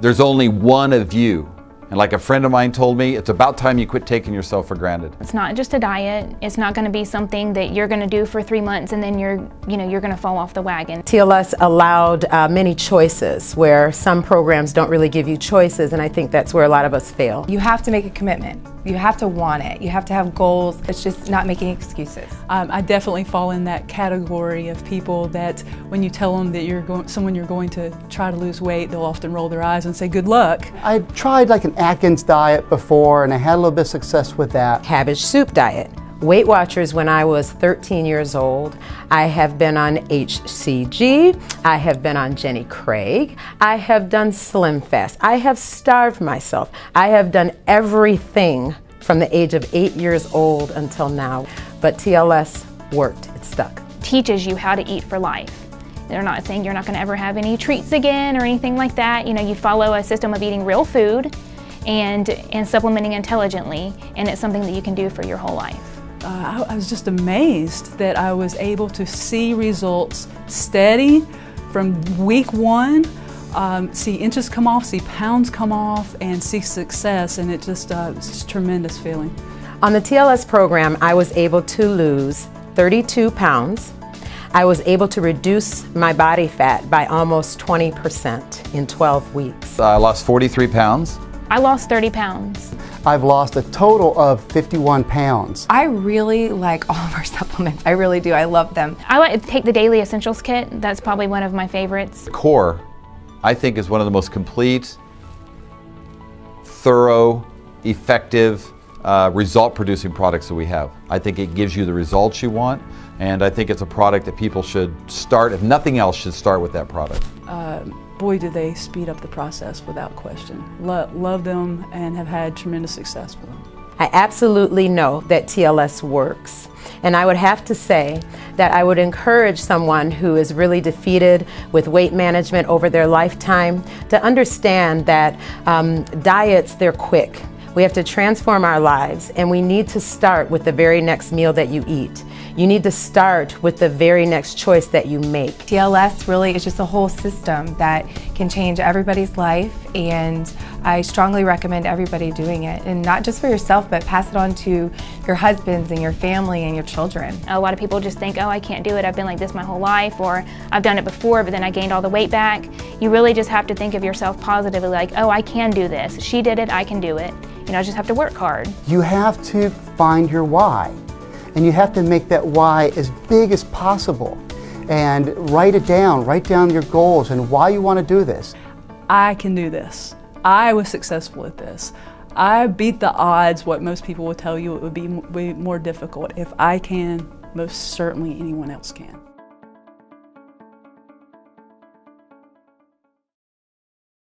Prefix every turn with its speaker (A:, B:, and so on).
A: There's only one of you. And like a friend of mine told me, it's about time you quit taking yourself for granted.
B: It's not just a diet. It's not going to be something that you're going to do for three months and then you're, you know, you're going to fall off the wagon.
C: TLS allowed uh, many choices where some programs don't really give you choices and I think that's where a lot of us fail.
D: You have to make a commitment. You have to want it. You have to have goals. It's just not making excuses.
E: Um, I definitely fall in that category of people that when you tell them that you're going, someone you're going to try to lose weight, they'll often roll their eyes and say, good luck.
F: I tried like an Atkins diet before and I had a little bit of success with that.
C: Cabbage soup diet. Weight Watchers when I was 13 years old. I have been on HCG. I have been on Jenny Craig. I have done Slim Fast. I have starved myself. I have done everything from the age of eight years old until now. But TLS worked. It stuck.
B: Teaches you how to eat for life. They're not saying you're not going to ever have any treats again or anything like that. You know, you follow a system of eating real food and, and supplementing intelligently, and it's something that you can do for your whole life
E: uh, I, I was just amazed that I was able to see results steady from week one um, see inches come off, see pounds come off, and see success, and it just uh, it's just a tremendous feeling.
C: On the TLS program, I was able to lose 32 pounds. I was able to reduce my body fat by almost 20% in 12 weeks.
A: I lost 43 pounds.
B: I lost 30 pounds.
F: I've lost a total of 51 pounds.
D: I really like all of our supplements. I really do. I love them.
B: I like to take the Daily Essentials Kit. That's probably one of my favorites.
A: Core, I think, is one of the most complete, thorough, effective, uh, result producing products that we have. I think it gives you the results you want, and I think it's a product that people should start, if nothing else, should start with that product.
E: Uh, boy, do they speed up the process without question. Lo love them and have had tremendous success with them.
C: I absolutely know that TLS works. And I would have to say that I would encourage someone who is really defeated with weight management over their lifetime to understand that um, diets, they're quick. We have to transform our lives and we need to start with the very next meal that you eat. You need to start with the very next choice that you make.
D: TLS really is just a whole system that can change everybody's life and I strongly recommend everybody doing it and not just for yourself but pass it on to your husbands and your family and your children.
B: A lot of people just think, oh I can't do it, I've been like this my whole life or I've done it before but then I gained all the weight back. You really just have to think of yourself positively like, oh I can do this, she did it, I can do it. You know, I just have to work hard.
F: You have to find your why and you have to make that why as big as possible and write it down, write down your goals and why you want to do this.
E: I can do this. I was successful at this. I beat the odds, what most people would tell you it would be more difficult. If I can, most certainly anyone else can.